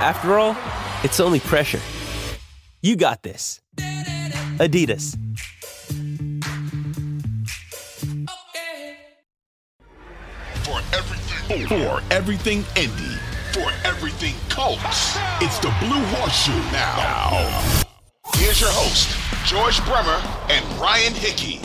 After all, it's only pressure. You got this. Adidas. For everything, for everything Indy, for everything Colts, it's the Blue Horseshoe now. now. Here's your host, George Bremer and Ryan Hickey.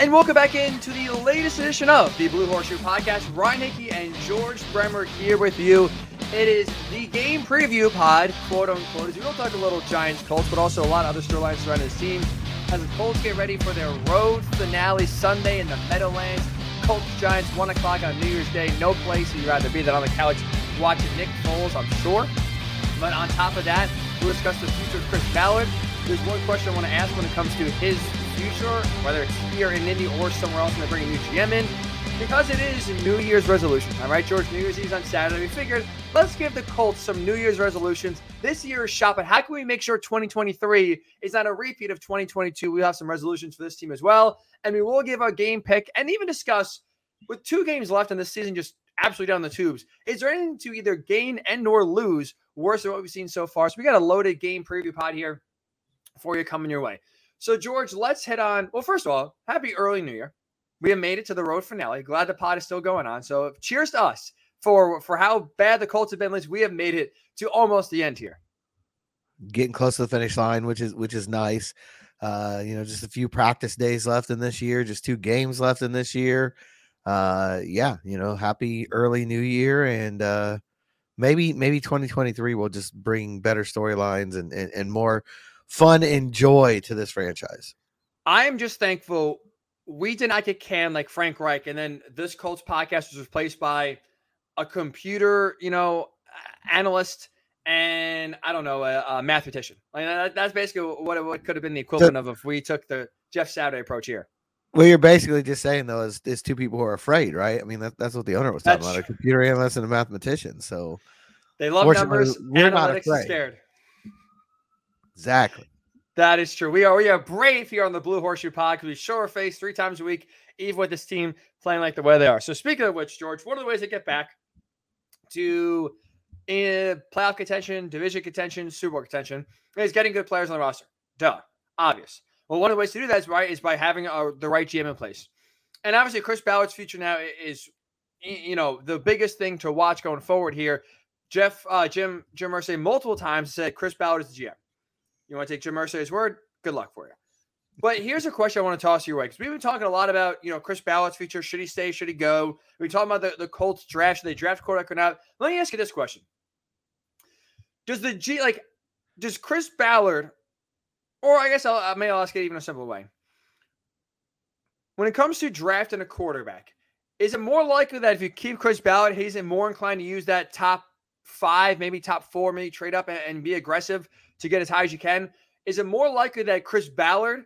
And welcome back into the latest edition of the Blue Horseshoe Podcast. Ryan Hickey and George Bremer here with you. It is the game preview pod, quote unquote. As we will talk a little Giants Colts, but also a lot of other storylines surrounding this team. As the Colts get ready for their road finale Sunday in the Meadowlands. Colts Giants, 1 o'clock on New Year's Day. No place you'd rather be than on the couch watching Nick Foles, I'm sure. But on top of that, we'll discuss the future of Chris Ballard. There's one question I want to ask when it comes to his future, whether it's here in Indy or somewhere else, and they bring a new GM in. Because it is New Year's resolution. All right, George, New Year's Eve on Saturday. We figured let's give the Colts some New Year's resolutions. This year's shop, but how can we make sure 2023 is not a repeat of 2022? We have some resolutions for this team as well. And we will give a game pick and even discuss with two games left in this season, just absolutely down the tubes. Is there anything to either gain and or lose worse than what we've seen so far? So we got a loaded game preview pod here for you coming your way. So, George, let's hit on. Well, first of all, happy early New Year. We have made it to the road finale. Glad the pod is still going on. So, cheers to us for for how bad the Colts have been. Liz, we have made it to almost the end here. Getting close to the finish line, which is which is nice. Uh, you know, just a few practice days left in this year, just two games left in this year. Uh, yeah, you know, happy early New Year, and uh, maybe maybe 2023 will just bring better storylines and, and and more fun and joy to this franchise. I am just thankful we did not get canned like Frank Reich, and then this Colts podcast was replaced by a computer, you know, analyst and I don't know a, a mathematician. Like that, that's basically what what could have been the equivalent so, of if we took the Jeff Saturday approach here. Well, you're basically just saying though is, is two people who are afraid, right? I mean that, that's what the owner was talking that's about—a computer analyst and a mathematician. So they love numbers. We're not afraid. scared. Exactly. That is true. We are we are brave here on the Blue Horseshoe Pod because we show our face three times a week, even with this team playing like the way they are. So speaking of which, George, one of the ways to get back to in playoff contention, division contention, Super Bowl contention is getting good players on the roster. Duh, obvious. Well, one of the ways to do that is right is by having a, the right GM in place, and obviously Chris Ballard's future now is, you know, the biggest thing to watch going forward here. Jeff, uh, Jim, Jim Irsay multiple times said Chris Ballard is the GM. You want to take Jim Irsay's word? Good luck for you. But here's a question I want to toss your way because we've been talking a lot about you know Chris Ballard's future. Should he stay? Should he go? We talking about the, the Colts draft. Should they draft quarterback or not? Let me ask you this question: Does the G like does Chris Ballard, or I guess I'll, I may ask it even a simple way. When it comes to drafting a quarterback, is it more likely that if you keep Chris Ballard, he's more inclined to use that top five, maybe top four, maybe trade up and, and be aggressive to get as high as you can? Is it more likely that Chris Ballard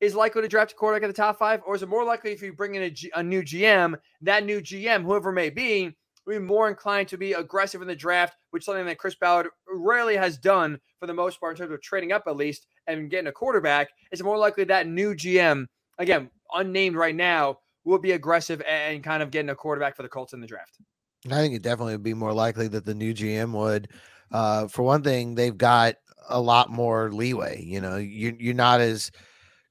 is likely to draft a quarterback in the top five, or is it more likely if you bring in a, G, a new GM, that new GM, whoever may be, will be more inclined to be aggressive in the draft, which is something that Chris Ballard rarely has done for the most part in terms of trading up at least and getting a quarterback? Is it more likely that new GM, again, unnamed right now, will be aggressive and kind of getting a quarterback for the Colts in the draft? I think it definitely would be more likely that the new GM would. Uh, for one thing, they've got a lot more leeway. You know, you, you're not as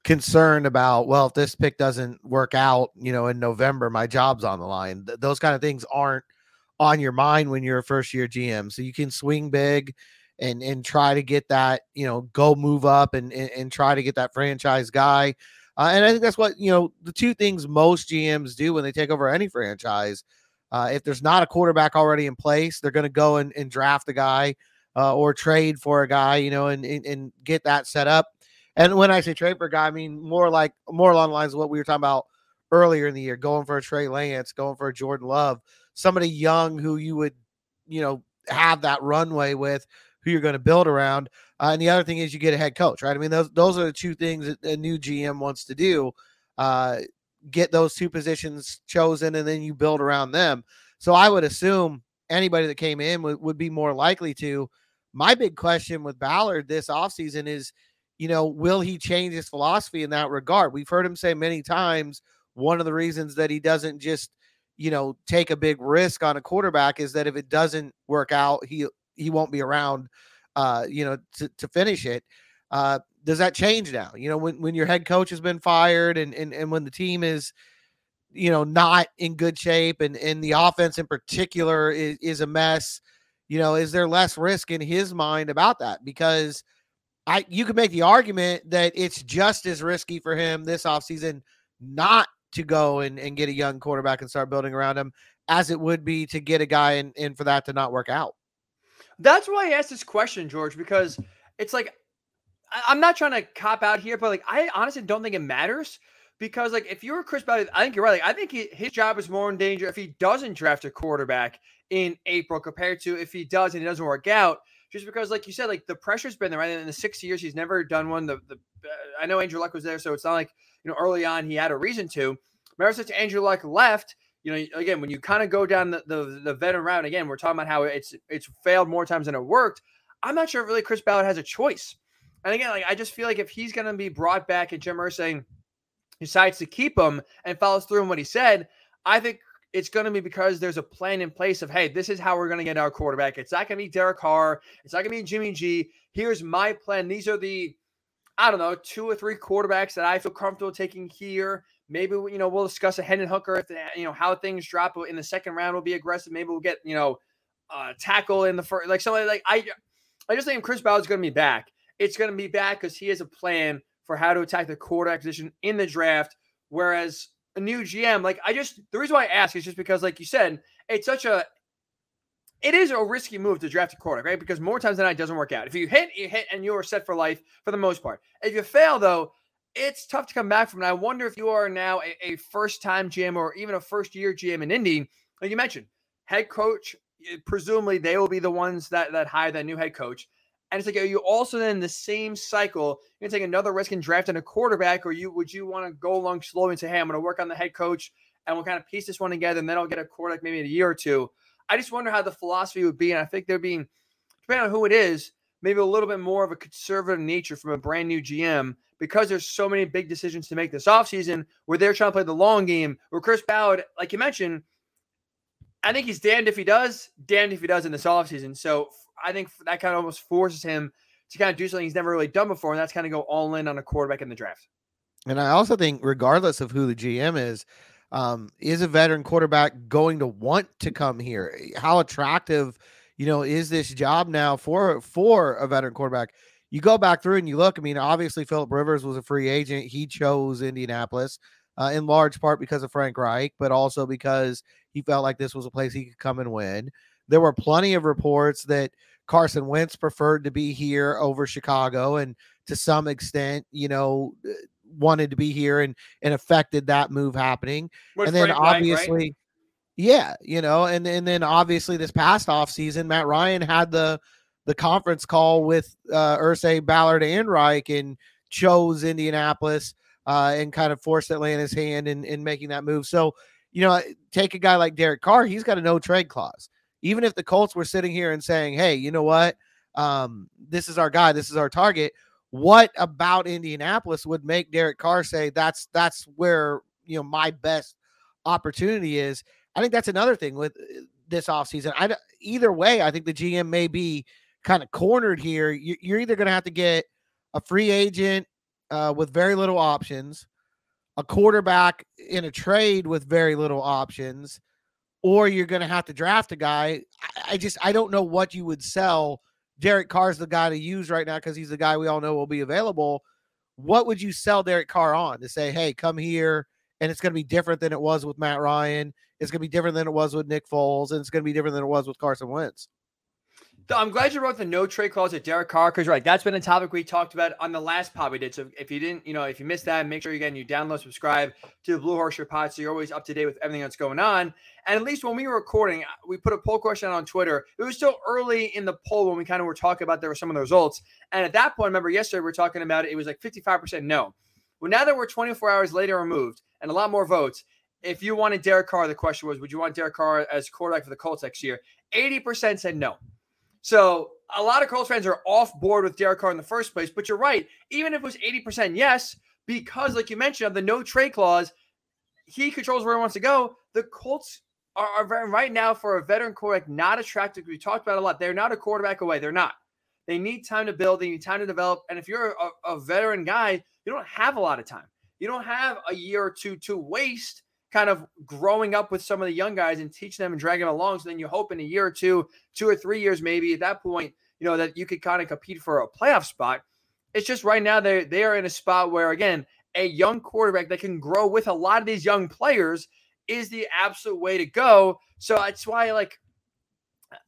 concerned about well if this pick doesn't work out you know in november my job's on the line Th- those kind of things aren't on your mind when you're a first year gm so you can swing big and and try to get that you know go move up and and, and try to get that franchise guy uh, and i think that's what you know the two things most gms do when they take over any franchise uh, if there's not a quarterback already in place they're going to go and, and draft a guy uh, or trade for a guy you know and, and, and get that set up and when I say trade for a guy, I mean more like more along the lines of what we were talking about earlier in the year, going for a Trey Lance, going for a Jordan Love, somebody young who you would, you know, have that runway with who you're going to build around. Uh, and the other thing is you get a head coach, right? I mean, those those are the two things that a new GM wants to do. Uh, get those two positions chosen, and then you build around them. So I would assume anybody that came in would, would be more likely to. My big question with Ballard this offseason is, you know, will he change his philosophy in that regard? We've heard him say many times one of the reasons that he doesn't just, you know, take a big risk on a quarterback is that if it doesn't work out, he he won't be around uh, you know, to, to finish it. Uh, does that change now? You know, when, when your head coach has been fired and, and, and when the team is, you know, not in good shape and, and the offense in particular is, is a mess, you know, is there less risk in his mind about that? Because I you could make the argument that it's just as risky for him this offseason not to go and, and get a young quarterback and start building around him as it would be to get a guy and, and for that to not work out. That's why I asked this question, George, because it's like I, am not trying to cop out here, but like I honestly don't think it matters because like if you're Chris Ballard, I think you're right. Like, I think he, his job is more in danger if he doesn't draft a quarterback in April compared to if he does and it doesn't work out. Just because, like you said, like the pressure's been there. Right in the six years, he's never done one. The, the uh, I know Andrew Luck was there, so it's not like you know early on he had a reason to. Remember, since Andrew Luck left, you know, again, when you kind of go down the, the, the veteran route, again, we're talking about how it's it's failed more times than it worked. I'm not sure if really Chris Ballard has a choice. And again, like I just feel like if he's going to be brought back and Jim Irsay decides to keep him and follows through on what he said, I think it's going to be because there's a plan in place of, hey, this is how we're going to get our quarterback. It's not going to be Derek Carr. It's not going to be Jimmy G. Here's my plan. These are the, I don't know, two or three quarterbacks that I feel comfortable taking here. Maybe you know we'll discuss a Hendon Hooker if you know how things drop in the second round. We'll be aggressive. Maybe we'll get you know uh, tackle in the first, like somebody like I. I just think Chris Ballard's going to be back. It's going to be back because he has a plan for how to attack the quarterback position in the draft. Whereas a new GM, like I just the reason why I ask is just because, like you said, it's such a it is a risky move to draft a quarterback, right? Because more times than not, it doesn't work out. If you hit, you hit, and you are set for life for the most part. If you fail, though, it's tough to come back from. And I wonder if you are now a, a first time GM or even a first year GM in Indy, like you mentioned, head coach, eh, presumably they will be the ones that, that hire that new head coach. And it's like, are you also then in the same cycle? You're gonna take another risk and draft in a quarterback, or you would you want to go along slowly and say, hey, I'm gonna work on the head coach and we'll kind of piece this one together, and then I'll get a quarterback maybe in a year or two. I just wonder how the philosophy would be. And I think they're being, depending on who it is, maybe a little bit more of a conservative nature from a brand new GM because there's so many big decisions to make this offseason where they're trying to play the long game. Where Chris Ballard, like you mentioned, I think he's damned if he does, damned if he does in this offseason. So I think that kind of almost forces him to kind of do something he's never really done before, and that's kind of go all in on a quarterback in the draft. And I also think, regardless of who the GM is, um, is a veteran quarterback going to want to come here? How attractive, you know, is this job now for for a veteran quarterback? you go back through and you look. I mean, obviously Philip Rivers was a free agent. He chose Indianapolis uh, in large part because of Frank Reich, but also because he felt like this was a place he could come and win. There were plenty of reports that Carson Wentz preferred to be here over Chicago, and to some extent, you know, uh, wanted to be here and and affected that move happening. and then obviously. Right? Yeah, you know, and and then obviously this past off season, Matt Ryan had the the conference call with uh, Irsay, Ballard, and Reich and chose Indianapolis uh, and kind of forced Atlanta's hand in, in making that move. So, you know, take a guy like Derek Carr, he's got a no trade clause. Even if the Colts were sitting here and saying, hey, you know what? Um, this is our guy, this is our target. What about Indianapolis would make Derek Carr say that's that's where you know my best opportunity is? I think that's another thing with uh, this offseason. I either way, I think the GM may be kind of cornered here. You're either going to have to get a free agent uh, with very little options, a quarterback in a trade with very little options, or you're going to have to draft a guy. I, just I don't know what you would sell. Derek Carr's the guy to use right now because he's the guy we all know will be available. What would you sell Derek Carr on to say, hey, come here, and it's going to be different than it was with Matt Ryan. It's going to be different than it was with Nick Foles, and it's going to be different than it was with Carson Wentz. I'm glad you wrote the no trade clause at Derek Carr because right, that's been a topic we talked about on the last pod we did. So if you didn't, you know, if you missed that, make sure again you download, subscribe to the Blue Horseshoe Pod so you're always up to date with everything that's going on. And at least when we were recording, we put a poll question on Twitter. It was still early in the poll when we kind of were talking about there were some of the results. And at that point, remember yesterday we were talking about it, it was like 55% no. Well, now that we're 24 hours later removed and a lot more votes, if you wanted Derek Carr, the question was, would you want Derek Carr as quarterback for the Colts next year? 80% said no. So a lot of Colts fans are off board with Derek Carr in the first place. But you're right. Even if it was 80% yes, because like you mentioned, of the no trade clause, he controls where he wants to go. The Colts are, are right now for a veteran quarterback not attractive. We talked about a lot. They're not a quarterback away. They're not. They need time to build. They need time to develop. And if you're a, a veteran guy, you don't have a lot of time. You don't have a year or two to waste kind of growing up with some of the young guys and teaching them and dragging them along. So then you hope in a year or two, two or three years, maybe at that point, you know, that you could kind of compete for a playoff spot. It's just right now they they are in a spot where again, a young quarterback that can grow with a lot of these young players is the absolute way to go. So that's why like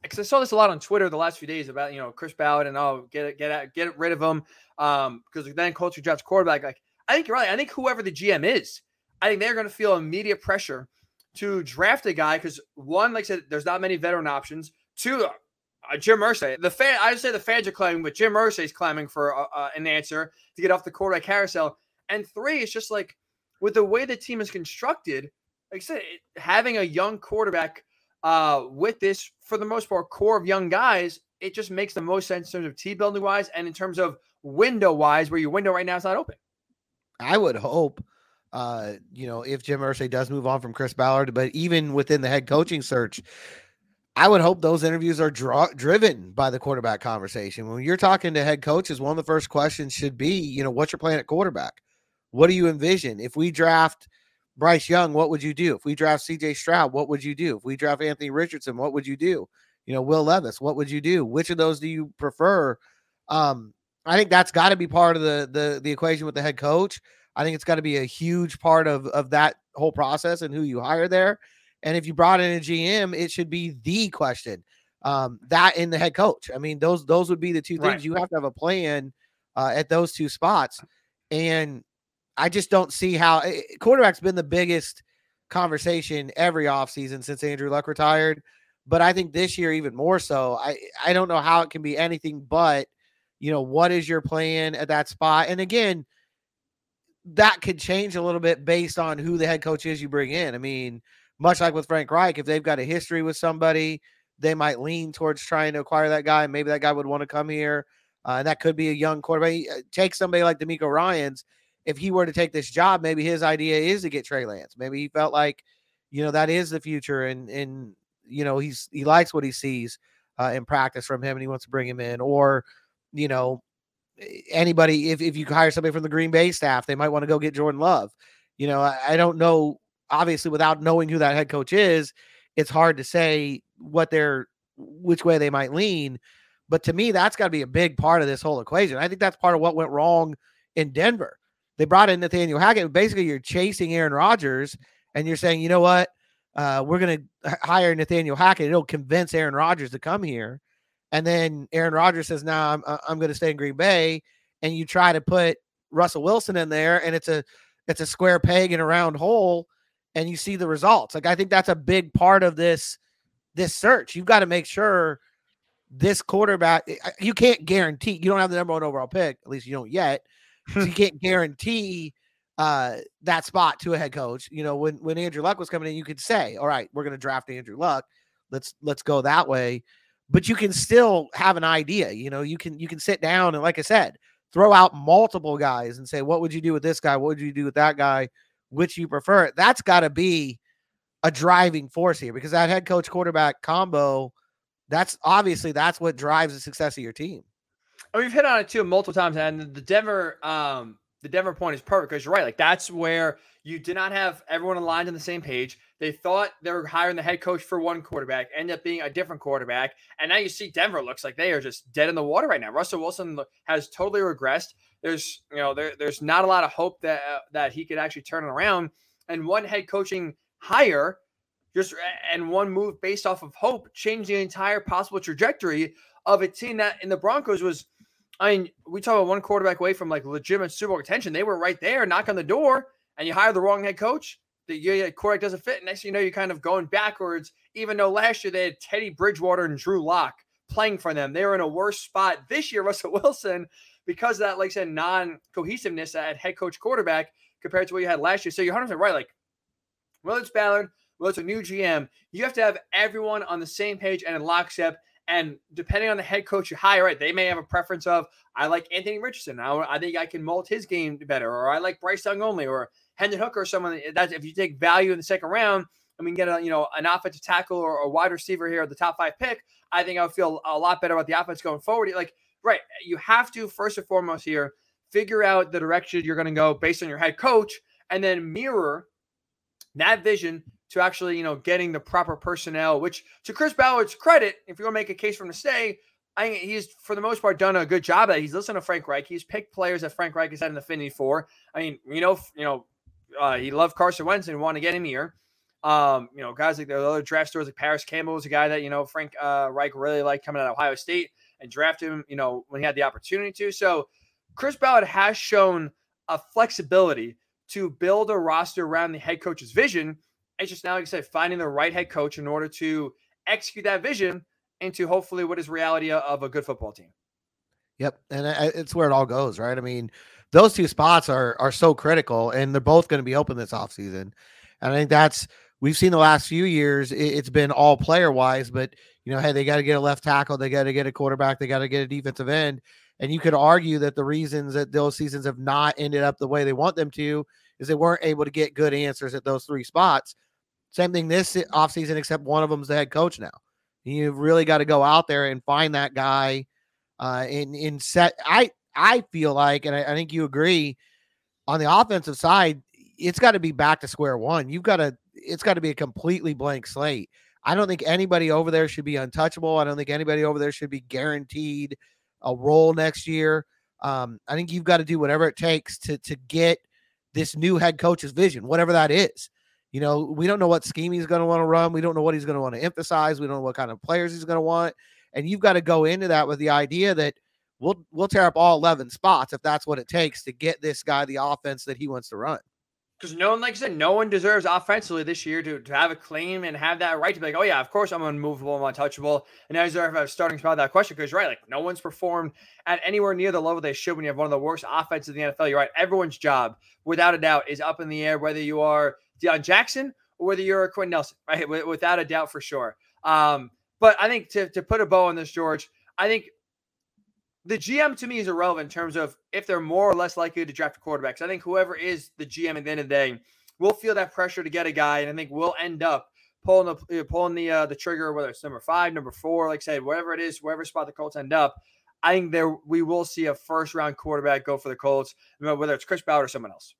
because I saw this a lot on Twitter the last few days about you know Chris Ballard and oh get it get it, get rid of him um because then culture drafts quarterback like I think you're right I think whoever the GM is I think they're going to feel immediate pressure to draft a guy because one like I said there's not many veteran options two uh, Jim Irsay the fan I would say the fans are claiming but Jim Irsay is claiming for uh, uh, an answer to get off the quarterback carousel and three it's just like with the way the team is constructed like I said having a young quarterback uh, with this, for the most part, core of young guys, it just makes the most sense in terms of team building wise and in terms of window wise, where your window right now is not open. I would hope, uh, you know, if Jim Irsay does move on from Chris Ballard, but even within the head coaching search, I would hope those interviews are draw, driven by the quarterback conversation. When you're talking to head coaches, one of the first questions should be, you know, what's your plan at quarterback? What do you envision? If we draft Bryce Young, what would you do? If we draft CJ Stroud, what would you do? If we draft Anthony Richardson, what would you do? You know, Will Levis, what would you do? Which of those do you prefer? Um, I think that's got to be part of the the the equation with the head coach. I think it's got to be a huge part of of that whole process and who you hire there. And if you brought in a GM, it should be the question. Um, that in the head coach. I mean, those those would be the two things right. you have to have a plan uh, at those two spots. And I just don't see how eh, eh, quarterback's been the biggest conversation every offseason since Andrew Luck retired. But I think this year even more so. I I don't know how it can be anything but, you know, what is your plan at that spot? And again, that could change a little bit based on who the head coach is you bring in. I mean, much like with Frank Reich, if they've got a history with somebody, they might lean towards trying to acquire that guy. Maybe that guy would want to come here. Uh, and that could be a young quarterback. Uh, take somebody like DeMeco Ryans if he were to take this job, maybe his idea is to get Trey Lance. Maybe he felt like, you know, that is the future, and and you know he's he likes what he sees uh, in practice from him, and he wants to bring him in. Or, you know, anybody if if you hire somebody from the Green Bay staff, they might want to go get Jordan Love. You know, I, I don't know. Obviously, without knowing who that head coach is, it's hard to say what they're which way they might lean. But to me, that's got to be a big part of this whole equation. I think that's part of what went wrong in Denver. They brought in Nathaniel Hackett. Basically, you're chasing Aaron Rodgers and you're saying, you know what? Uh, we're going to hire Nathaniel Hackett. It'll convince Aaron Rodgers to come here. And then Aaron Rodgers says, "No, nah, I'm uh, I'm going to stay in Green Bay." And you try to put Russell Wilson in there, and it's a it's a square peg in a round hole, and you see the results. Like I think that's a big part of this this search. You've got to make sure this quarterback. You can't guarantee you don't have the number one overall pick. At least you don't yet so you can't guarantee uh, that spot to a head coach. You know, when when Andrew Luck was coming in, you could say, "All right, we're going to draft Andrew Luck. Let's let's go that way." But you can still have an idea. You know, you can you can sit down and, like I said, throw out multiple guys and say, "What would you do with this guy? What would you do with that guy? Which you prefer?" That's got to be a driving force here because that head coach quarterback combo. That's obviously that's what drives the success of your team. And we've hit on it too multiple times, and the Denver, um, the Denver point is perfect because you're right. Like that's where you did not have everyone aligned on the same page. They thought they were hiring the head coach for one quarterback, end up being a different quarterback, and now you see Denver looks like they are just dead in the water right now. Russell Wilson has totally regressed. There's you know there, there's not a lot of hope that uh, that he could actually turn it around. And one head coaching hire just and one move based off of hope changed the entire possible trajectory of a team that in the Broncos was. I mean, we talk about one quarterback away from like legitimate Super Bowl contention. They were right there, knock on the door, and you hire the wrong head coach. The yeah, quarterback doesn't fit. And next thing you know, you're kind of going backwards. Even though last year they had Teddy Bridgewater and Drew Lock playing for them, they were in a worse spot this year. Russell Wilson, because of that, like I said, non cohesiveness at head coach quarterback compared to what you had last year. So you're 100% right. Like, well, it's Ballard, well, it's a new GM. You have to have everyone on the same page and in lockstep. And depending on the head coach you hire, right, they may have a preference of I like Anthony Richardson. I, I think I can mold his game better, or I like Bryce Young only, or Hendon Hooker, someone that if you take value in the second round, I mean, get a you know an offensive tackle or a wide receiver here at the top five pick. I think I would feel a lot better about the offense going forward. Like, right, you have to first and foremost here figure out the direction you're going to go based on your head coach, and then mirror that vision to actually, you know, getting the proper personnel, which to Chris Ballard's credit, if you're going to make a case for him to stay, I he's for the most part done a good job at it. He's listened to Frank Reich. He's picked players that Frank Reich has had an affinity for. I mean, you know, you know, uh, he loved Carson Wentz and wanted to get him here. Um, you know, guys like the other draft stores like Parris Campbell was a guy that, you know, Frank uh, Reich really liked coming out of Ohio State and drafted him, you know, when he had the opportunity to. So Chris Ballard has shown a flexibility to build a roster around the head coach's vision it's just now, like I said, finding the right head coach in order to execute that vision into hopefully what is reality of a good football team. Yep, and it's where it all goes, right? I mean, those two spots are are so critical, and they're both going to be open this offseason. And I think that's we've seen the last few years. It's been all player wise, but you know, hey, they got to get a left tackle, they got to get a quarterback, they got to get a defensive end. And you could argue that the reasons that those seasons have not ended up the way they want them to is they weren't able to get good answers at those three spots. Same thing this offseason, except one of them's the head coach now. You've really got to go out there and find that guy uh, in in set. I I feel like, and I, I think you agree, on the offensive side, it's got to be back to square one. You've got to it's got to be a completely blank slate. I don't think anybody over there should be untouchable. I don't think anybody over there should be guaranteed a role next year. Um, I think you've got to do whatever it takes to to get this new head coach's vision, whatever that is. You know, we don't know what scheme he's going to want to run. We don't know what he's going to want to emphasize. We don't know what kind of players he's going to want. And you've got to go into that with the idea that we'll we'll tear up all 11 spots if that's what it takes to get this guy the offense that he wants to run. Because no one, like I said, no one deserves offensively this year to, to have a claim and have that right to be like, oh yeah, of course I'm unmovable, I'm untouchable, and I deserve a starting spot. That question, because right, like no one's performed at anywhere near the level they should when you have one of the worst offenses in the NFL. You're right, everyone's job, without a doubt, is up in the air. Whether you are Deon Jackson or whether you're a Quenton Nelson, right? Without a doubt for sure. Um, but I think to, to put a bow on this, George, I think the GM to me is irrelevant in terms of if they're more or less likely to draft a quarterback. So I think whoever is the GM at the end of the day will feel that pressure to get a guy, and I think we'll end up pulling the pulling the uh, the trigger, whether it's number five, number four, like I said, whatever it is, wherever spot the Colts end up. I think there we will see a first round quarterback go for the Colts, whether it's Chris Ballard or someone else.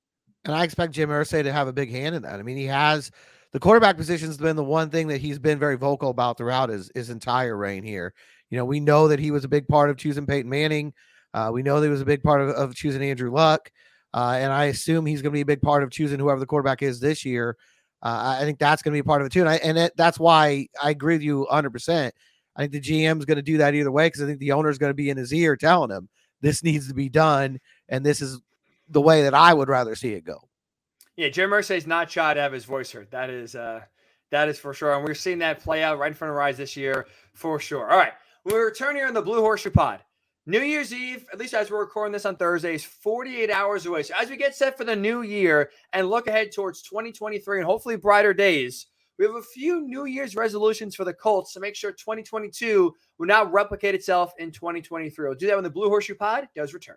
And I expect Jim Irsay to have a big hand in that. I mean, he has the quarterback position's been the one thing that he's been very vocal about throughout his, his entire reign here. You know, we know that he was a big part of choosing Peyton Manning. Uh, we know that he was a big part of, of choosing Andrew Luck. Uh, and I assume he's going to be a big part of choosing whoever the quarterback is this year. Uh, I think that's going to be part of it too. And, I, and it, that's why I agree with you 100%. I think the GM is going to do that either way because I think the owner is going to be in his ear telling him this needs to be done. And this is the way that I would rather see it go. Yeah, Jim is not shy to have his voice heard. That is uh that is for sure. And we're seeing that play out right in front of our eyes this year for sure. All right. We return here on the Blue Horseshoe Pod. New Year's Eve, at least as we're recording this on Thursday, is 48 hours away. So as we get set for the new year and look ahead towards 2023 and hopefully brighter days, we have a few New Year's resolutions for the Colts to make sure 2022 will not replicate itself in 2023. We'll do that when the Blue Horseshoe Pod does return.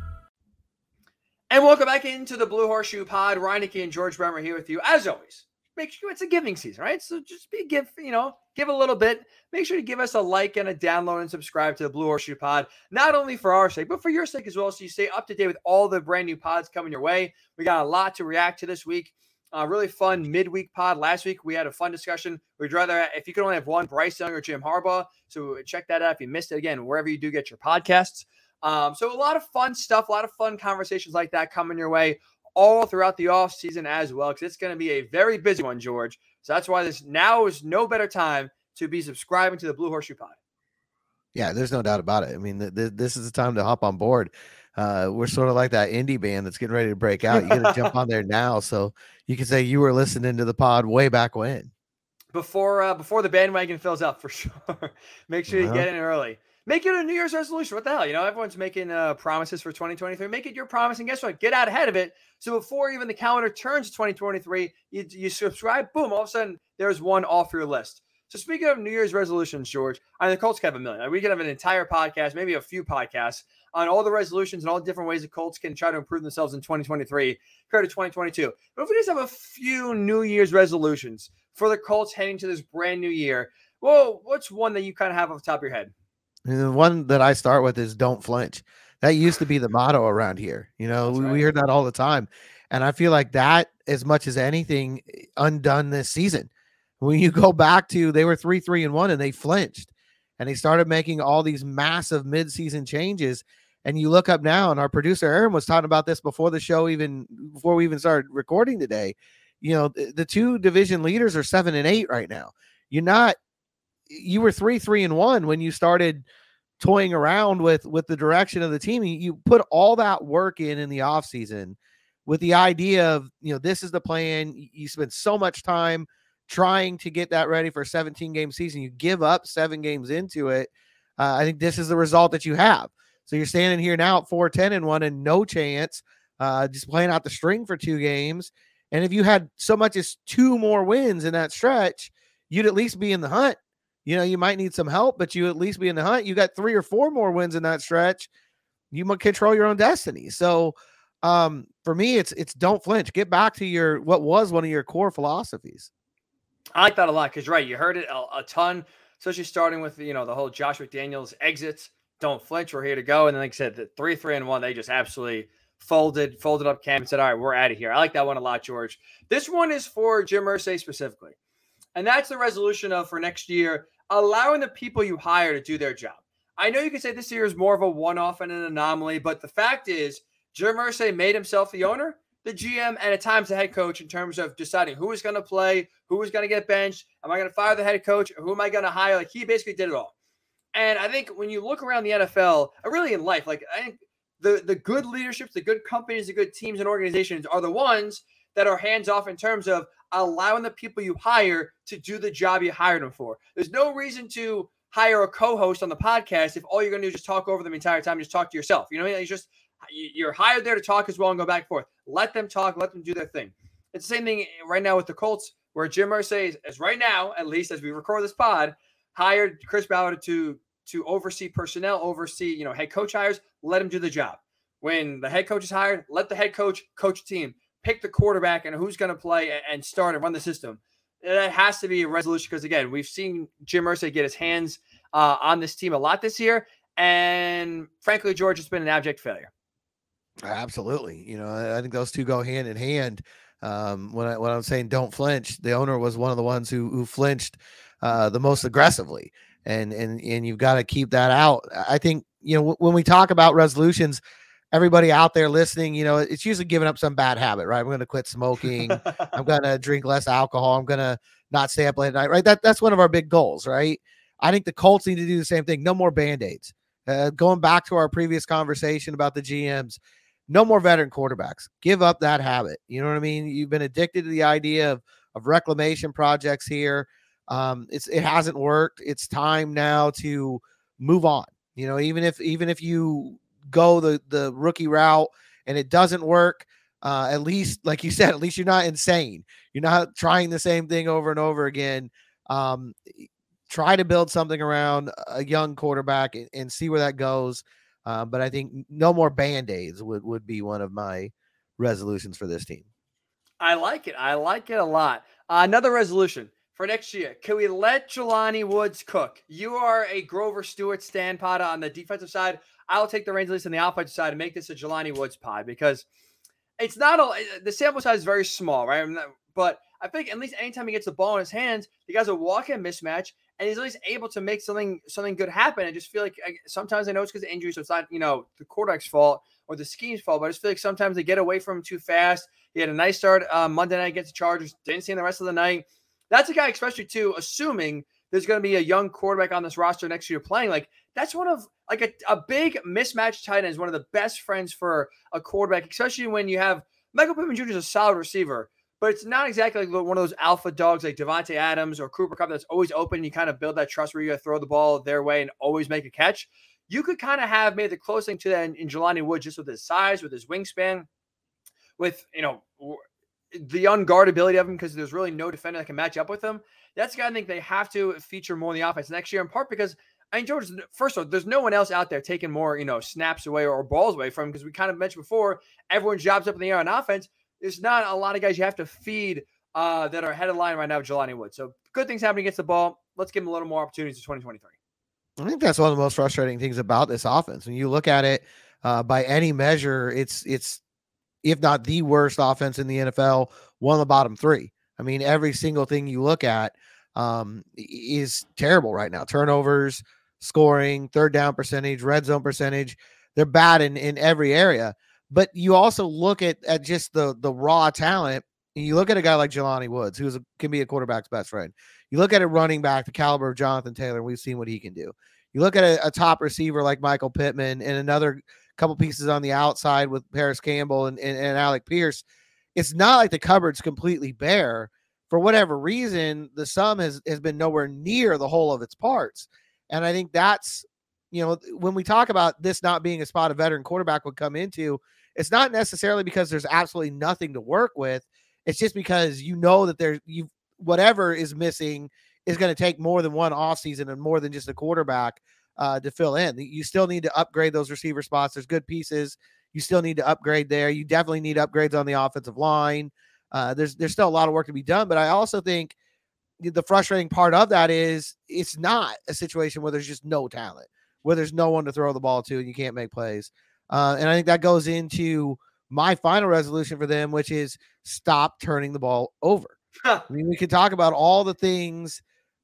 And welcome back into the Blue Horseshoe Pod. Ryan Hickey and George Bremer here with you, as always, make sure it's a giving season, right? So just be give, you know, give a little bit. Make sure to give us a like and a download and subscribe to the Blue Horseshoe Pod, not only for our sake, but for your sake as well. So you stay up to date with all the brand new pods coming your way. We got a lot to react to this week. Uh, really fun midweek pod. Last week we had a fun discussion. We'd rather if you could only have one, Bryce Young or Jim Harbaugh. So check that out if you missed it again, wherever you do get your podcasts. Um, so a lot of fun stuff, a lot of fun conversations like that coming your way all throughout the off season as well, because it's going to be a very busy one, George. So that's why this now is no better time to be subscribing to the Blue Horseshoe Pod. Yeah, there's no doubt about it. I mean, th- th- this is the time to hop on board. Uh, we're sort of like that indie band that's getting ready to break out. You got to jump on there now, so you can say you were listening to the pod way back when. Before uh, before the bandwagon fills up, for sure. Make sure you Uh-huh. get in early. Make it a New Year's resolution. What the hell? You know, everyone's making uh, promises for 2023. Make it your promise, and guess what? Get out ahead of it. So before even the calendar turns 2023, you, you subscribe. Boom! All of a sudden, there's one off your list. So speaking of New Year's resolutions, George, I mean, the Colts have a million. We can have an entire podcast, maybe a few podcasts on all the resolutions and all the different ways the Colts can try to improve themselves in 2023 compared to 2022. But if we just have a few New Year's resolutions for the Colts heading to this brand new year, well, what's one that you kind of have off the top of your head? And the one that I start with is don't flinch. That used to be the motto around here. You know, we, right. we heard that all the time. And I feel like that, as much as anything, eh, undone this season. When you go back to they were three, three, and one, and they flinched and they started making all these massive midseason changes. And you look up now, and our producer Aaron was talking about this before the show, even before we even started recording today. You know, the, the two division leaders are seven and eight right now. You're not, you were three, three, and one when you started toying around with with the direction of the team. You, put all that work in in the offseason with the idea of, you know, this is the plan. You, spend so much time trying to get that ready for a 17 game season. You give up seven games into it. Uh, I think this is the result that you have. So you're standing here now at 4 10 and 1 and no chance, uh, just playing out the string for two games. And if you had so much as two more wins in that stretch, you'd at least be in the hunt. You know, you might need some help, but you at least be in the hunt. You got three or four more wins in that stretch. You might control your own destiny. So um for me, it's it's don't flinch. Get back to your what was one of your core philosophies. I like that a lot because right, you heard it a, a ton, especially starting with you know the whole Josh McDaniels exits. Don't flinch, we're here to go. And then like I said, the three, three, and one, they just absolutely folded, folded up camp and said, All right, we're out of here. I like that one a lot, George. This one is for Jim Irsay specifically. And that's the resolution of for next year, allowing the people you hire to do their job. I know you can say this year is more of a one-off and an anomaly, but the fact is Jim Irsay made himself the owner, the GM, and at times the head coach in terms of deciding who is going to play, who is going to get benched. Am I going to fire the head coach? Who am I going to hire? Like he basically did it all. And I think when you look around the NFL, or uh, really in life, like I think the the good leaderships, the good companies, the good teams and organizations are the ones that are hands off in terms of allowing the people you hire to do the job you hired them for. There's no reason to hire a co-host on the podcast if all you're going to do is just talk over them the entire time, just talk to yourself. You know, it's just you- you're hired there to talk as well and go back and forth. Let them talk, let them do their thing. It's the same thing right now with the Colts, where Jim Irsay is, is right now, at least as we record this pod, hired Chris Ballard to to oversee personnel, oversee you know head coach hires. Let him do the job. When the head coach is hired, let the head coach coach team, pick the quarterback and who's going to play and start and run the system. That has to be a resolution because again, we've seen Jim Irsay get his hands uh, on this team a lot this year, and frankly, George, it's been an abject failure. Absolutely. You know, I I think those two go hand in hand. Um, when I when I'm saying don't flinch, the owner was one of the ones who who flinched uh, the most aggressively, and and and you've got to keep that out. I think you know w- when we talk about resolutions, everybody out there listening, you know, it's usually giving up some bad habit, right? I'm going to quit smoking. I'm going to drink less alcohol. I'm going to not stay up late at night, right? That that's one of our big goals, right? I think the Colts need to do the same thing. No more band aids. Uh, going back to our previous conversation about the GMs, no more veteran quarterbacks. Give up that habit. You know what I mean? You've been addicted to the idea of of reclamation projects here. Um, it's it hasn't worked. It's time now to move on. You know, even if even if you go the the rookie route and it doesn't work, uh, at least like you said, at least you're not insane. You're not trying the same thing over and over again. Um, try to build something around a young quarterback and, and see where that goes. Uh, but I think no more band aids would, would be one of my resolutions for this team. I like it. I like it a lot. Uh, another resolution for next year. Can we let Jelani Woods cook? You are a Grover Stewart stand pod on the defensive side. I'll take the reins at least on the offensive side and make this a Jelani Woods pod because it's not a the sample size is very small, right? But I think at least anytime he gets the ball in his hands, the guys will walk in mismatch, and he's at least able to make something something good happen. I just feel like I, sometimes I know it's because of injury, so it's not you know the quarterback's fault or the scheme's fault, but I just feel like sometimes they get away from him too fast. He had a nice start uh, Monday night against the Chargers, didn't see him the rest of the night. That's a guy, especially too, assuming there's going to be a young quarterback on this roster next year playing. Like that's one of like a, a big mismatch tight end is one of the best friends for a quarterback, especially when you have Michael Pittman Jr. is a solid receiver, but it's not exactly like one of those alpha dogs like Davante Adams or Cooper Kupp that's always open. You kind of build that trust where you throw the ball their way and always make a catch. You could kind of have made the closest thing to that in, in Jelani Wood just with his size, with his wingspan, with you know the unguardability of him because there's really no defender that can match up with him. That's the guy I think they have to feature more in the offense next year, in part because I mean, George, first of all, there's no one else out there taking more, you know, snaps away or balls away from because we kind of mentioned before, everyone's jobs up in the air on offense. There's not a lot of guys you have to feed uh, that are ahead of line right now, Jelani Wood. So good things happening against the ball. Let's give him a little more opportunities in 2023. I think that's one of the most frustrating things about this offense. When you look at it uh, by any measure, it's it's if not the worst offense in the NFL, one of the bottom three. I mean, every single thing you look at um, is terrible right now. Turnovers, scoring, third down percentage, red zone percentage. They're bad in, in every area. But you also look at, at just the the raw talent. And you look at a guy like Jelani Woods, who can be a quarterback's best friend. You look at a running back, the caliber of Jonathan Taylor, we've seen what he can do. You look at a, a top receiver like Michael Pittman and another couple pieces on the outside with Parris Campbell and, and, and Alec Pierce. It's not like the cupboard's completely bare. For whatever reason, the sum has, has been nowhere near the whole of its parts. And I think that's, you know, when we talk about this not being a spot a veteran quarterback would come into, it's not necessarily because there's absolutely nothing to work with. It's just because you know that there's you whatever is missing is going to take more than one offseason and more than just a quarterback uh, to fill in. You still need to upgrade those receiver spots. There's good pieces. You still need to upgrade there. You definitely need upgrades on the offensive line. Uh, there's there's still a lot of work to be done, but I also think the frustrating part of that is it's not a situation where there's just no talent, where there's no one to throw the ball to and you can't make plays. Uh, and I think that goes into my final resolution for them, which is stop turning the ball over. I mean, we can talk about all the things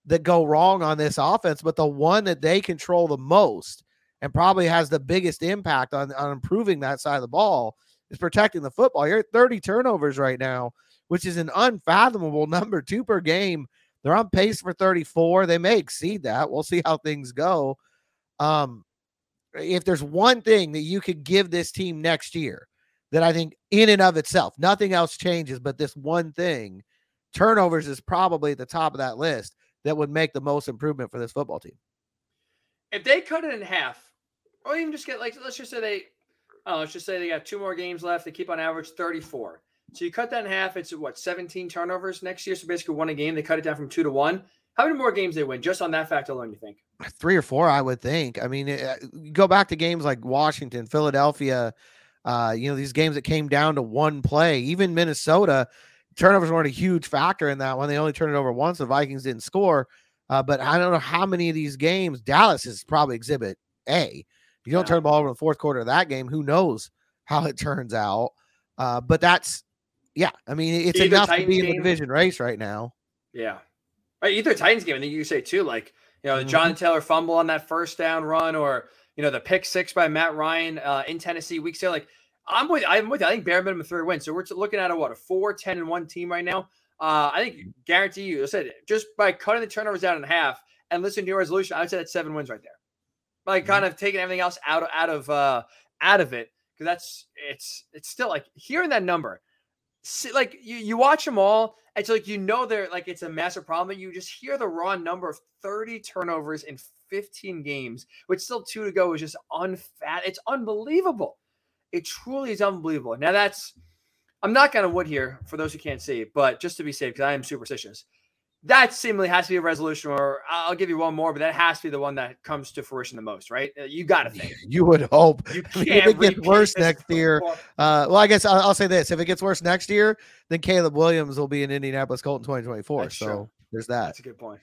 that go wrong on this offense, but the one that they control the most and probably has the biggest impact on, on improving that side of the ball is protecting the football. You're at 30 turnovers right now, which is an unfathomable number, two per game. They're on pace for 34. They may exceed that. We'll see how things go. Um, if there's one thing that you could give this team next year that I think in and of itself, nothing else changes, but this one thing, turnovers is probably at the top of that list that would make the most improvement for this football team. If they cut it in half, or even just get like, let's just say they, oh, let's just say they got two more games left. They keep on average 34. So you cut that in half. It's what 17 turnovers next year. So basically, one a game. They cut it down from two to one. How many more games they win just on that fact alone? You think three or four? I would think. I mean, it, go back to games like Washington, Philadelphia. Uh, you know, these games that came down to one play. Even Minnesota, turnovers weren't a huge factor in that one. They only turned it over once. The Vikings didn't score. Uh, but I don't know how many of these games. Dallas is probably exhibit A. You don't yeah. turn the ball over in the fourth quarter of that game. Who knows how it turns out? Uh, but that's yeah. I mean, it's either enough Titans to be in the division race right now. Yeah. Right. Either Titans game, I think you say too, like you know, the John mm-hmm. Taylor fumble on that first down run, or you know, the pick six by Matt Ryan uh, in Tennessee week sale. Like I'm with I'm with you. I think bare minimum three wins. So we're looking at a what a four, 10, and one team right now. Uh, I think guarantee you, I said just by cutting the turnovers down in half and listening to your resolution, I would say that's seven wins right there. Like mm-hmm. kind of taking everything else out of out of uh out of it because that's it's it's still like hearing that number. See, like you, you watch them all, it's like you know they're like it's a massive problem. You just hear the raw number of 30 turnovers in 15 games, which still two to go, is just unfat. It's unbelievable. It truly is unbelievable. Now that's I'm not gonna wood here for those who can't see, but just to be safe, because I am superstitious. that seemingly has to be a resolution, or I'll give you one more, but that has to be the one that comes to fruition the most, right? Uh, You got to think. You would hope. You can't if it gets worse next year, uh, well, I guess I'll, I'll say this: if it gets worse next year, then Caleb Williams will be in Indianapolis Colt in 2024. That's so true. there's that. That's a good point.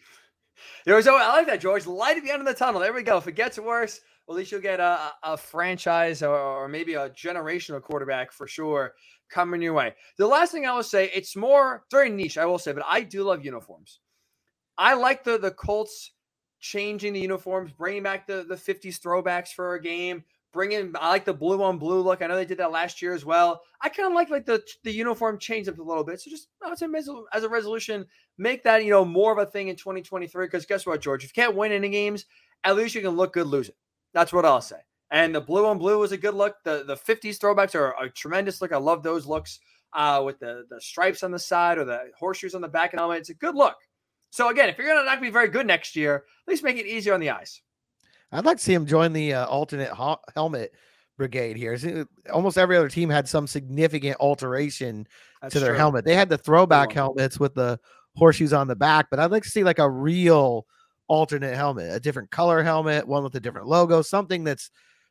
There was, oh, I like that, George. Light at the end of the tunnel. There we go. If it gets worse, at least you'll get a, a franchise or, or maybe a generational quarterback for sure coming your way. The last thing I will say, it's more very niche, I will say, but I do love uniforms. I like the the Colts changing the uniforms, bringing back the the 50s throwbacks for a game. Bringing, I like the blue on blue look. I know they did that last year as well. I kind of like like the the uniform change up a little bit. So just I would say as a resolution, make that you know more of a thing in 2023. Because guess what, George? If you can't win any games, at least you can look good losing. That's what I'll say. And the blue on blue was a good look. The the 50s throwbacks are a tremendous look. I love those looks uh, with the the stripes on the side or the horseshoes on the back and helmet. It's a good look. So again, if you're gonna not be very good next year, at least make it easier on the eyes. I'd like to see him join the uh, alternate helmet brigade here. Almost every other team had some significant alteration That's to their true. helmet. They had the throwback helmets with the horseshoes on the back, but I'd like to see like a real alternate helmet, a different color helmet, one with a different logo, something that's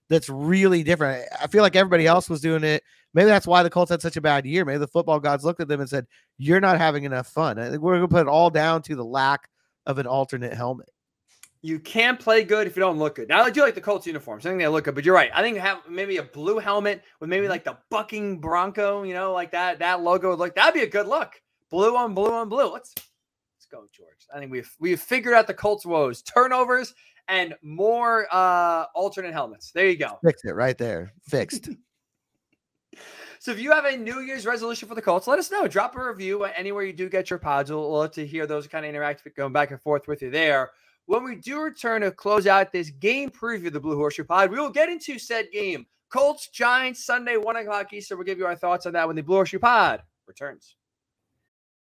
that's really different. I feel like everybody else was doing it. Maybe that's why the Colts had such a bad year. Maybe the football gods looked at them and said, "You're not having enough fun." I think we're going to put it all down to the lack of an alternate helmet. You can't play good if you don't look good. Now I do like the Colts uniforms. I think they look good, but you're right. I think have maybe a blue helmet with maybe like the bucking Bronco, you know, like that that logo would look. That'd be a good look. Blue on blue on blue. Let's go, George. I think we've we've figured out the Colts woes: turnovers and more uh alternate helmets. There you go. Fix it right there. Fixed. So if you have a New Year's resolution for the Colts, let us know. Drop a review anywhere you do get your pods. We'll love to hear those kind of interact going back and forth with you there. When we do return to close out this game preview of the Blue Horseshoe Pod, we will get into said game. Colts, Giants, Sunday, 1 o'clock Eastern. We'll give you our thoughts on that when the Blue Horseshoe Pod returns.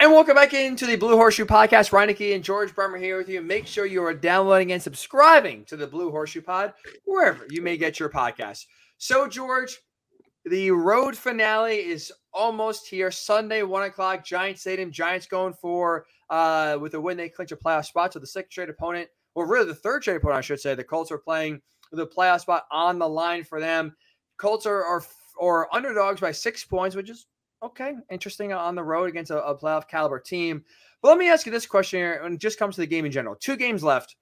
And welcome back into the Blue Horseshoe Podcast. Ryan Hickey and George Bremer here with you. Make sure you are downloading and subscribing to the Blue Horseshoe Pod wherever you may get your podcast. So, George, the road finale is almost here. Sunday, one o'clock. Giants Stadium. Giants going for uh, with a win, they clinch a playoff spot. So the sixth straight opponent, or really the third straight opponent, I should say. The Colts are playing a playoff spot on the line for them. Colts are are, are underdogs by six points, which is okay, interesting uh, on the road against a, a playoff caliber team. But let me ask you this question here, when it just comes to the game in general. Two games left.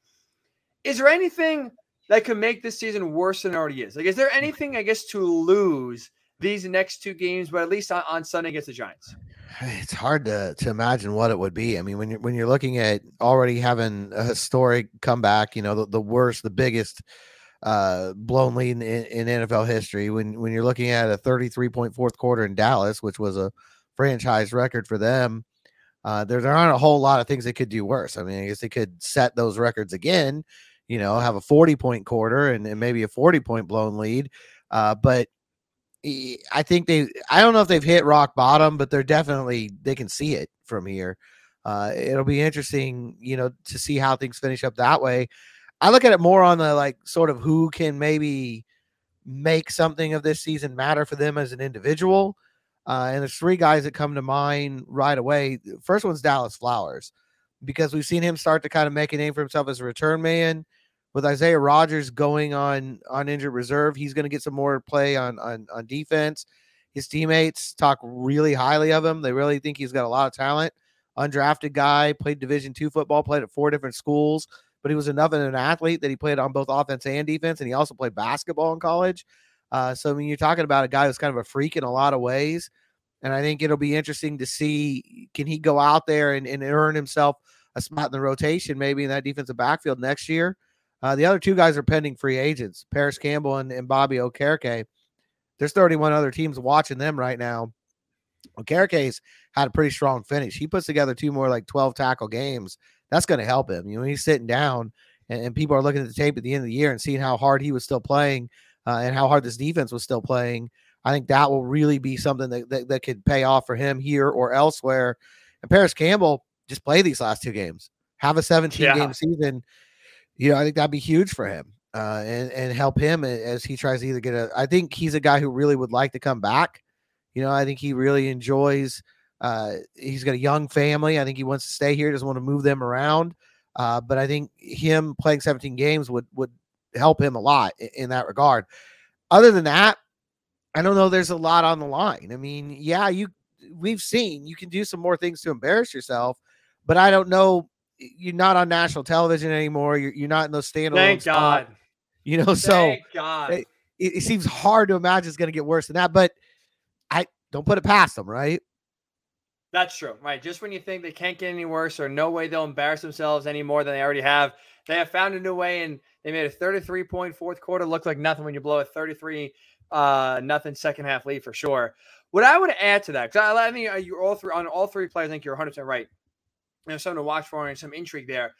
Is there anything that could make this season worse than it already is? Like, is there anything, I guess, to lose these next two games, but at least on, on Sunday against the Giants? It's hard to to imagine what it would be. I mean, when you're when you're looking at already having a historic comeback, you know, the, the worst, the biggest uh blown lead in, in NFL history. When when you're looking at a 33 point fourth quarter in Dallas, which was a franchise record for them, uh, there, there aren't a whole lot of things they could do worse. I mean, I guess they could set those records again, you know, have a 40 point quarter and, and maybe a 40 point blown lead. Uh, but I think they, I don't know if they've hit rock bottom, but they're definitely, they can see it from here. Uh, it'll be interesting, you know, to see how things finish up that way. I look at it more on the like sort of who can maybe make something of this season matter for them as an individual. Uh, and there's three guys that come to mind right away. First one's Dallas Flowers, because we've seen him start to kind of make a name for himself as a return man. With Isaiah Rodgers going on on injured reserve, he's going to get some more play on on on defense. His teammates talk really highly of him. They really think he's got a lot of talent. Undrafted guy, played Division two football, played at four different schools, but he was enough of an athlete that he played on both offense and defense, and he also played basketball in college. Uh, so I mean, you're talking about a guy who's kind of a freak in a lot of ways, and I think it'll be interesting to see can he go out there and, and earn himself a spot in the rotation, maybe in that defensive backfield next year. Uh, the other two guys are pending free agents, Parris Campbell and, and Bobby Okereke. There's 31 other teams watching them right now. Okereke's had a pretty strong finish. He puts together two more like 12 tackle games that's going to help him. You know, he's sitting down and, and, people are looking at the tape at the end of the year and seeing how hard he was still playing uh, and how hard this defense was still playing. I think that will really be something that, that, that could pay off for him here or elsewhere. And Parris Campbell just play these last two games, have a 17 yeah. game season. You know, I think that'd be huge for him uh, and and help him as he tries to either get a. I think he's a guy who really would like to come back. You know, I think he really enjoys. Uh, he's got a young family. I think he wants to stay here. Doesn't want to move them around. Uh, but I think him playing 17 games would would help him a lot in, in that regard. Other than that, I don't know. There's a lot on the line. I mean, yeah, you we've seen you can do some more things to embarrass yourself, but I don't know. You're not on national television anymore. You're, you're not in those standalone. Thank God. You know, Thank so God. It, it, seems hard to imagine it's going to get worse than that, but I don't put it past them, right? That's true, right? Just when you think they can't get any worse or no way they'll embarrass themselves any more than they already have, they have found a new way and they made a 33 point fourth quarter look like nothing when you blow a 33 uh nothing second half lead for sure. What I would add to that, because I, I think you're all three on all three players. I think you're 100 percent right. There's something to watch for and some intrigue there.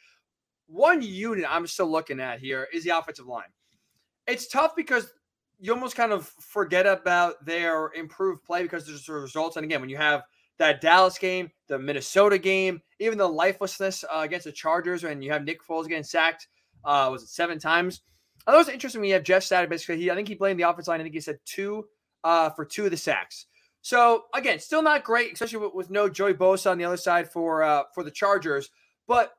One unit I'm still looking at here is the offensive line. It's tough because you almost kind of forget about their improved play because there's the results. And again, when you have that Dallas game, the Minnesota game, even the lifelessness uh, against the Chargers, when you have Nick Foles getting sacked, uh, was it seven times? I thought it was interesting when you have Jeff Saturday. Basically, he I think he blamed the offense line. I think he said two uh, for two of the sacks. So again, still not great, especially with, with no Joey Bosa on the other side for uh, for the Chargers. But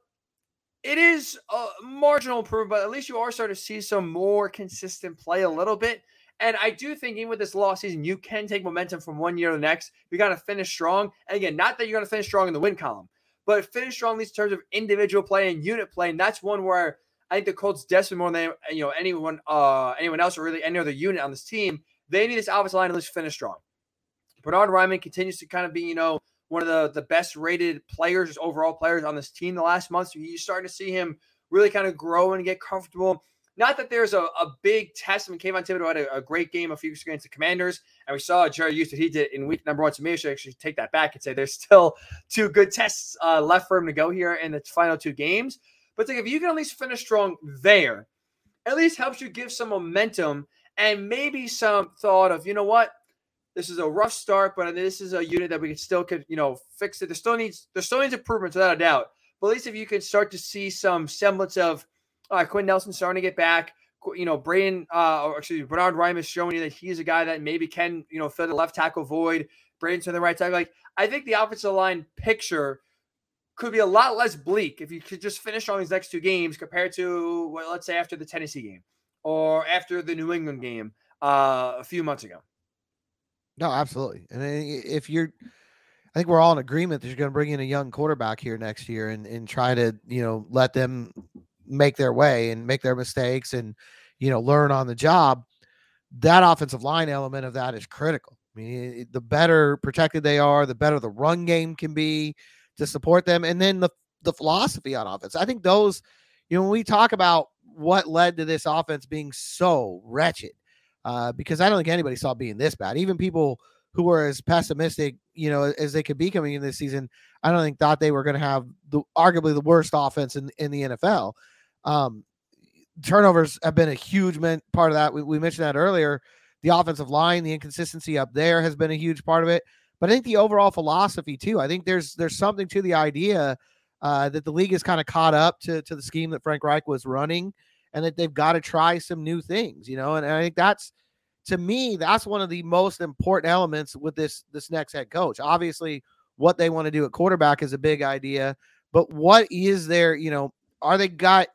it is a marginal improvement. But at least you are starting to see some more consistent play a little bit. And I do think even with this lost season, you can take momentum from one year to the next. You got to finish strong. And again, not that you're going to finish strong in the win column, but finish strong in these terms of individual play and unit play. And that's one where I think the Colts desperate more than you know anyone uh anyone else or really any other unit on this team. They need this offensive line to at least finish strong. Bernhard Raimann continues to kind of be, you know, one of the, the best rated players, overall players on this team the last month. So you're starting to see him really kind of grow and get comfortable. Not that there's a, a big test. I mean, Kayvon Thibodeaux had a, a, great game a few weeks against the Commanders, and we saw Jerry Hughes that he did in week number one. So maybe I should actually take that back and say there's still two good tests uh, left for him to go here in the final two games. But think if you can at least finish strong there, at least helps you give some momentum and maybe some thought of, you know what, this is a rough start, but this is a unit that we can still could you know fix it. There still needs there still needs improvements without a doubt. But at least if you can start to see some semblance of uh, Quenton Nelson starting to get back, you know, Braden, uh, or excuse me, Bernhard Raimann is showing you that he's a guy that maybe can, you know, fill the left tackle void. Braden's on the right tackle. Like, I think the offensive line picture could be a lot less bleak if you could just finish on these next two games compared to, well, let's say, after the Tennessee game or after the New England game uh, a few months ago. No, absolutely. And if you're, I think we're all in agreement that you're going to bring in a young quarterback here next year and, and try to, you know, let them make their way and make their mistakes and, you know, learn on the job. That offensive line element of that is critical. I mean, the better protected they are, the better the run game can be to support them. And then the, the philosophy on offense. I think those, you know, when we talk about what led to this offense being so wretched, uh, because I don't think anybody saw being this bad. Even people who were as pessimistic, you know, as they could be coming in this season, I don't think thought they were going to have the arguably the worst offense in, in the NFL. Um, turnovers have been a huge part of that. We, we mentioned that earlier. The offensive line, the inconsistency up there has been a huge part of it. But I think the overall philosophy too. I think there's there's something to the idea uh, that the league is kind of caught up to to the scheme that Frank Reich was running and that they've got to try some new things, you know. And, and I think that's to me, that's one of the most important elements with this this next head coach. Obviously, what they want to do at quarterback is a big idea, but what is there, you know, are they got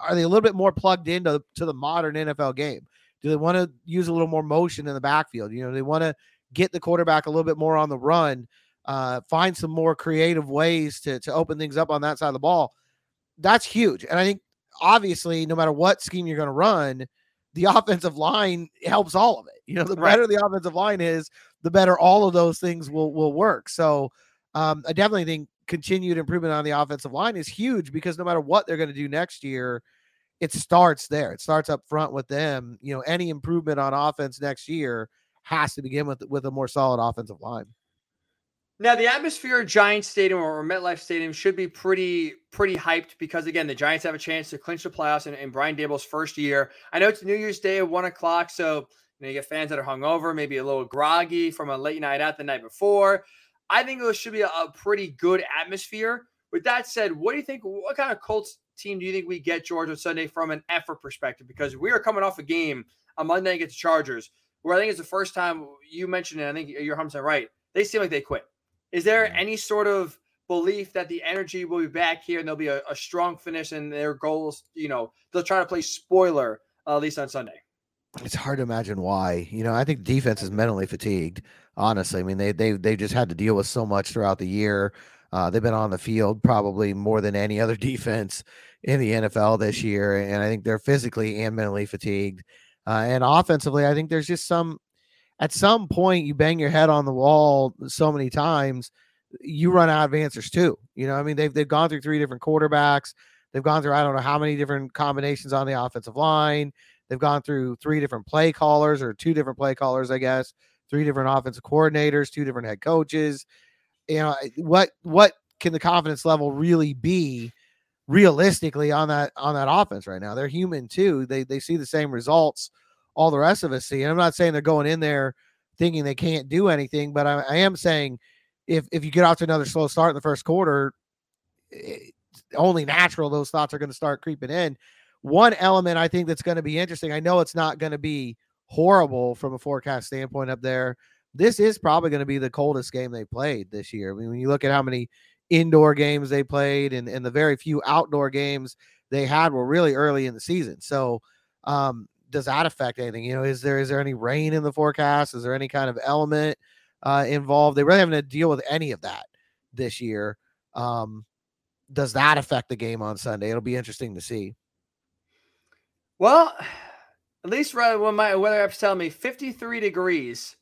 are they a little bit more plugged into to the modern NFL game? Do they want to use a little more motion in the backfield? You know, they want to get the quarterback a little bit more on the run, uh, find some more creative ways to to open things up on that side of the ball. That's huge. And I think obviously, no matter what scheme you're going to run, the offensive line helps all of it. You know, the right. better the offensive line is, the better all of those things will will work. So, um, I definitely think continued improvement on the offensive line is huge because no matter what they're going to do next year, it starts there. It starts up front with them. You know, any improvement on offense next year has to begin with with a more solid offensive line. Now the atmosphere at Giants Stadium or MetLife Stadium should be pretty pretty hyped because again the Giants have a chance to clinch the playoffs in, in Brian Daboll's first year. I know it's New Year's Day at one o'clock, so you, know, you get fans that are hungover, maybe a little groggy from a late night out the night before. I think it should be a, a pretty good atmosphere. With that said, what do you think? What kind of Colts team do you think we get George on Sunday from an effort perspective? Because we are coming off a game on Monday against the Chargers, where I think it's the first time you mentioned it. I think you're 100 right. They seem like they quit. Is there any sort of belief that the energy will be back here and there'll be a, a strong finish and their goals, you know, they'll try to play spoiler uh, at least on Sunday? It's hard to imagine why. You know, I think defense is mentally fatigued. Honestly, I mean they they they just had to deal with so much throughout the year. Uh, they've been on the field probably more than any other defense in the NFL this year, and I think they're physically and mentally fatigued. Uh, and offensively, I think there's just some at some point you bang your head on the wall so many times, you run out of answers too. You know, I mean, they've they've gone through three different quarterbacks. They've gone through I don't know how many different combinations on the offensive line. They've gone through three different play callers or two different play callers, I guess, three different offensive coordinators, two different head coaches. You know, what what can the confidence level really be realistically on that on that offense right now? They're human too. They they see the same results all the rest of us see. And I'm not saying they're going in there thinking they can't do anything, but I, I am saying if if you get off to another slow start in the first quarter, it's only natural those thoughts are going to start creeping in. One element I think that's going to be interesting. I know it's not going to be horrible from a forecast standpoint up there. This is probably going to be the coldest game they played this year. I mean, when you look at how many indoor games they played and, and the very few outdoor games they had were really early in the season. So um, does that affect anything? You know, is there is there any rain in the forecast? Is there any kind of element uh, involved? They really haven't had to deal with any of that this year. Um, does that affect the game on Sunday? It'll be interesting to see. Well, at least when my weather app's telling me 53 degrees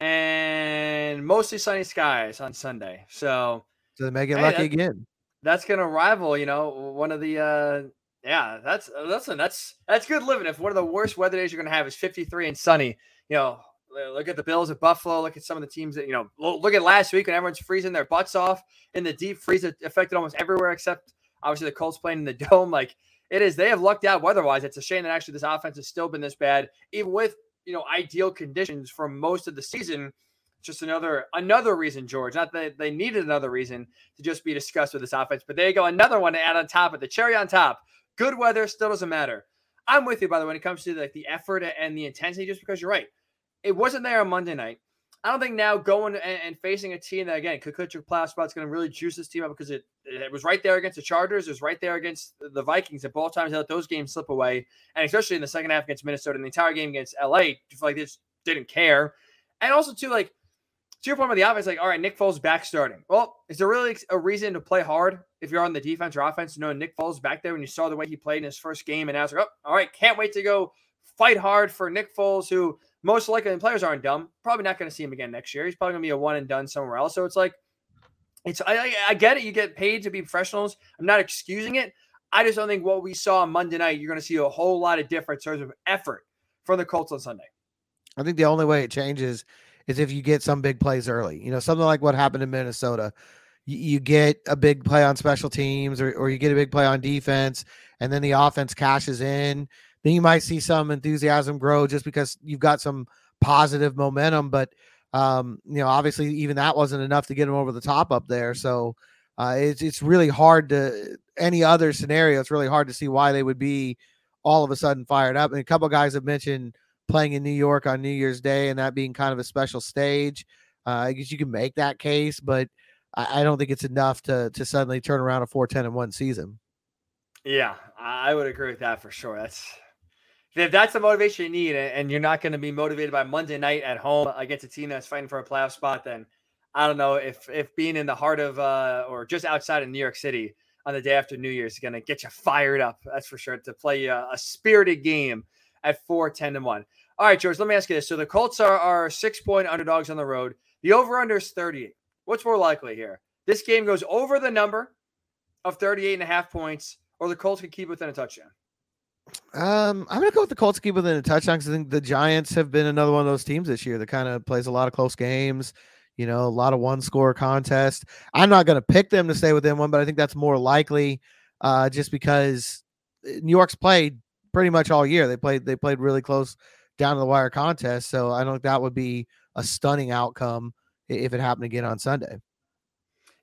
and mostly sunny skies on Sunday. So, so they may get hey, lucky again. That's going to rival, you know, one of the uh, yeah, that's uh, listen, that's that's good living. If one of the worst weather days you're going to have is 53 and sunny, you know, look at the Bills at Buffalo. Look at some of the teams that you know. Look at last week when everyone's freezing their butts off in the deep freeze that affected almost everywhere except obviously the Colts playing in the dome. Like it is, they have lucked out weather-wise. It's a shame that actually this offense has still been this bad, even with you know ideal conditions for most of the season. Just another another reason, George. Not that they needed another reason to just be discussed with this offense, but there you go, another one to add on top of the cherry on top Good weather still doesn't matter. I'm with you, by the way, when it comes to like the effort and the intensity, just because you're right. It wasn't there on Monday night. I don't think now going and, and facing a team that again could spot is going to really juice this team up because it it was right there against the Chargers, it was right there against the Vikings. At both times, they let those games slip away, and especially in the second half against Minnesota and the entire game against LA, just like they just didn't care. And also too, like to your point about the offense, like, all right, Nick Foles back starting. Well, is there really a reason to play hard if you're on the defense or offense? You know, Nick Foles back there when you saw the way he played in his first game, and I was like, oh, all right, can't wait to go fight hard for Nick Foles, who most likely the players aren't dumb. Probably not going to see him again next year. He's probably going to be a one and done somewhere else. So it's like, it's I, I get it. You get paid to be professionals. I'm not excusing it. I just don't think what we saw on Monday night, you're going to see a whole lot of difference in terms of effort from the Colts on Sunday. I think the only way it changes is if you get some big plays early. You know, something like what happened in Minnesota. You, you get a big play on special teams or, or you get a big play on defense, and then the offense cashes in. Then you might see some enthusiasm grow just because you've got some positive momentum. But, um, you know, obviously, even that wasn't enough to get them over the top up there. So, uh, it's it's really hard to any other scenario. It's really hard to see why they would be all of a sudden fired up. And a couple guys have mentioned playing in New York on New Year's Day and that being kind of a special stage. Uh, I guess you can make that case, but I, I, don't think it's enough to to suddenly turn around a 4 10 and 1 season. Yeah, I would agree with that for sure. That's if that's the motivation you need, and you're not going to be motivated by Monday night at home against a team that's fighting for a playoff spot, then I don't know if if being in the heart of uh, or just outside of New York City on the day after New Year's is going to get you fired up. That's for sure to play a, a spirited game at 4, 10 and 1. All right, George, let me ask you this. So the Colts are, are six point underdogs on the road. The over under is 38. What's more likely here? This game goes over the number of 38 and a half points, or the Colts can keep within a touchdown. Um, I'm gonna go with the Colts keep within a touchdown because I think the Giants have been another one of those teams this year that kind of plays a lot of close games. You know, a lot of one score contest. I'm not to pick them to stay within one, but I think that's more likely uh, just because uh, New York's played pretty much all year. They played they played really close down to the wire contest. So I don't think that would be a stunning outcome if it happened again on Sunday.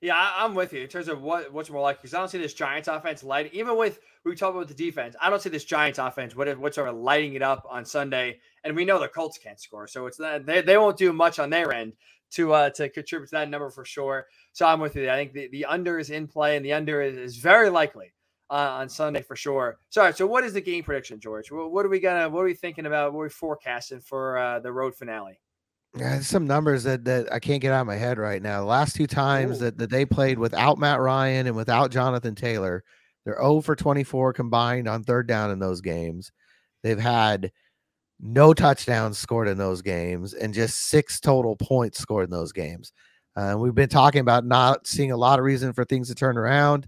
Yeah, I, am with you in terms of what what's more likely because I don't see this Giants offense light. Even with we talk about the defense, I don't see this Giants offense what whatsoever lighting it up on Sunday. And we know the Colts can't score, so it's that they, they won't do much on their end to uh to contribute to that number for sure. So I'm with you. I think the, the under is in play, and the under is, is very likely uh, on Sunday for sure. Sorry. So what is the game prediction, George? What, what are we gonna what are we thinking about? What are we forecasting for uh, the road finale? Yeah, some numbers that that I can't get out of my head right now. The last two times that, that they played without Matt Ryan and without Jonathan Taylor, they're 0 for 24 combined on third down in those games. They've had no touchdowns scored in those games and just six total points scored in those games. Uh, we've been talking about not seeing a lot of reason for things to turn around.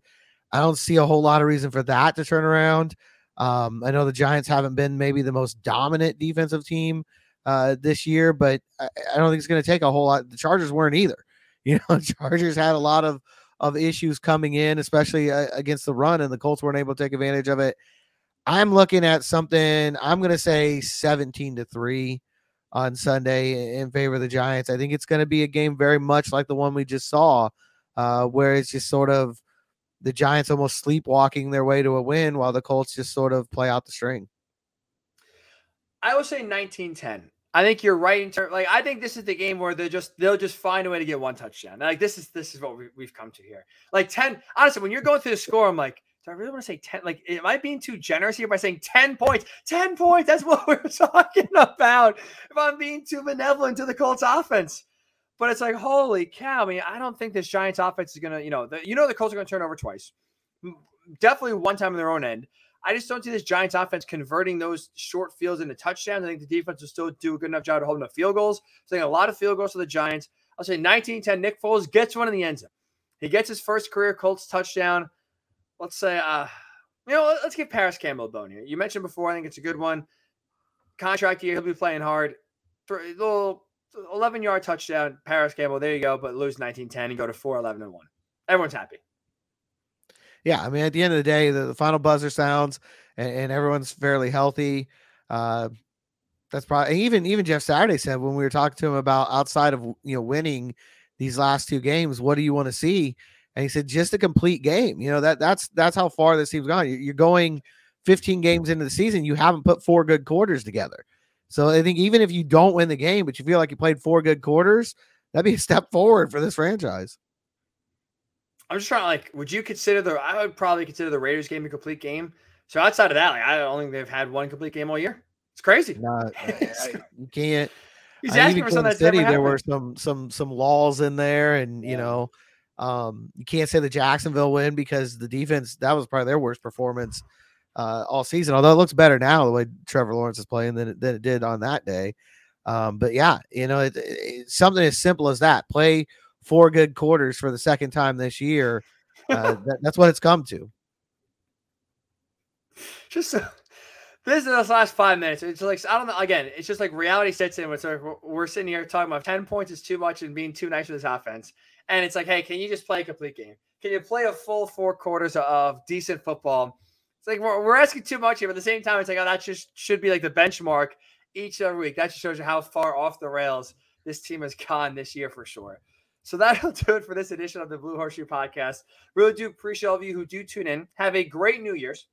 I don't see a whole lot of reason for that to turn around. Um, I know the Giants haven't been maybe the most dominant defensive team uh, this year, but I, I don't think it's going to take a whole lot. The Chargers weren't either. You know, Chargers had a lot of of issues coming in, especially uh, against the run, and the Colts weren't able to take advantage of it. I'm looking at something. I'm going to say 17 to three on Sunday in favor of the Giants. I think it's going to be a game very much like the one we just saw, uh, where it's just sort of the Giants almost sleepwalking their way to a win while the Colts just sort of play out the string. I would say 1910. I think you're right in terms. Like I think this is the game where they just they'll just find a way to get one touchdown. Like this is this is what we, have come to here. Like ten. Honestly, when you're going through the score, I'm like, do I really want to say ten? Like, am I being too generous here by saying ten points? Ten points. That's what we're talking about. If I'm being too benevolent to the Colts offense, but it's like, holy cow! I mean, I don't think this Giants offense is gonna. You know, the, you know the Colts are gonna turn over twice. Definitely one time in their own end. I just don't see this Giants offense converting those short fields into touchdowns. I think the defense will still do a good enough job to hold them to field goals. So I think a lot of field goals for the Giants. I'll say 19-10. Nick Foles gets one in the end zone. He gets his first career Colts touchdown. Let's say, uh, you know, let's give Parris Campbell a bone here. You mentioned before, I think it's a good one. Contract year, he'll be playing hard. Little 11 yard touchdown, Parris Campbell. There you go. But lose 19 10 and go to 4 11 and 1. Everyone's happy yeah, I mean, at the end of the day, the, the final buzzer sounds and, and everyone's fairly healthy. Uh, that's probably even even Jeff Saturday said when we were talking to him about outside of you know winning these last two games, what do you want to see? And he said just a complete game. You know that that's that's how far this team's gone. You're going 15 games into the season, you haven't put four good quarters together. So I think even if you don't win the game, but you feel like you played four good quarters, that'd be a step forward for this franchise. I'm just trying to like, would you consider the? I would probably consider the Raiders game a complete game. So outside of that, like, I don't think they've had one complete game all year. It's crazy. No, you can't. He's asking for something City, there were some some some laws in there, and yeah. you know, um, you can't say the Jacksonville win because the defense that was probably their worst performance uh, all season. Although it looks better now the way Trevor Lawrence is playing than it, than it did on that day. Um, but yeah, you know, it, it, something as simple as that: play four good quarters for the second time this year. Uh, that, that's what it's come to. Just uh, this is the last five minutes. It's like I don't know. Again, it's just like reality sets in. It's like we're sitting here talking about ten points is too much and being too nice with this offense. And it's like, hey, can you just play a complete game? Can you play a full four quarters of decent football? It's like we're, we're asking too much here, but at the same time, it's like, oh, that just should be like the benchmark each and every week. That just shows you how far off the rails this team has gone this year for sure. So that'll do it for this edition of the Blue Horseshoe Podcast. Really do appreciate all of you who do tune in. Have a great New Year's.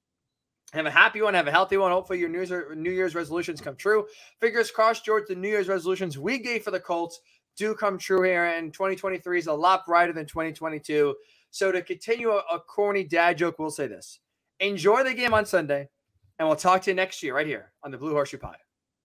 Have a happy one. Have a healthy one. Hopefully, your New Year's, New Year's resolutions come true. Fingers crossed, George. The New Year's resolutions we gave for the Colts do come true here, and 2023 is a lot brighter than 2022. So, to continue a, a corny dad joke, we'll say this: Enjoy the game on Sunday, and we'll talk to you next year right here on the Blue Horseshoe Pod.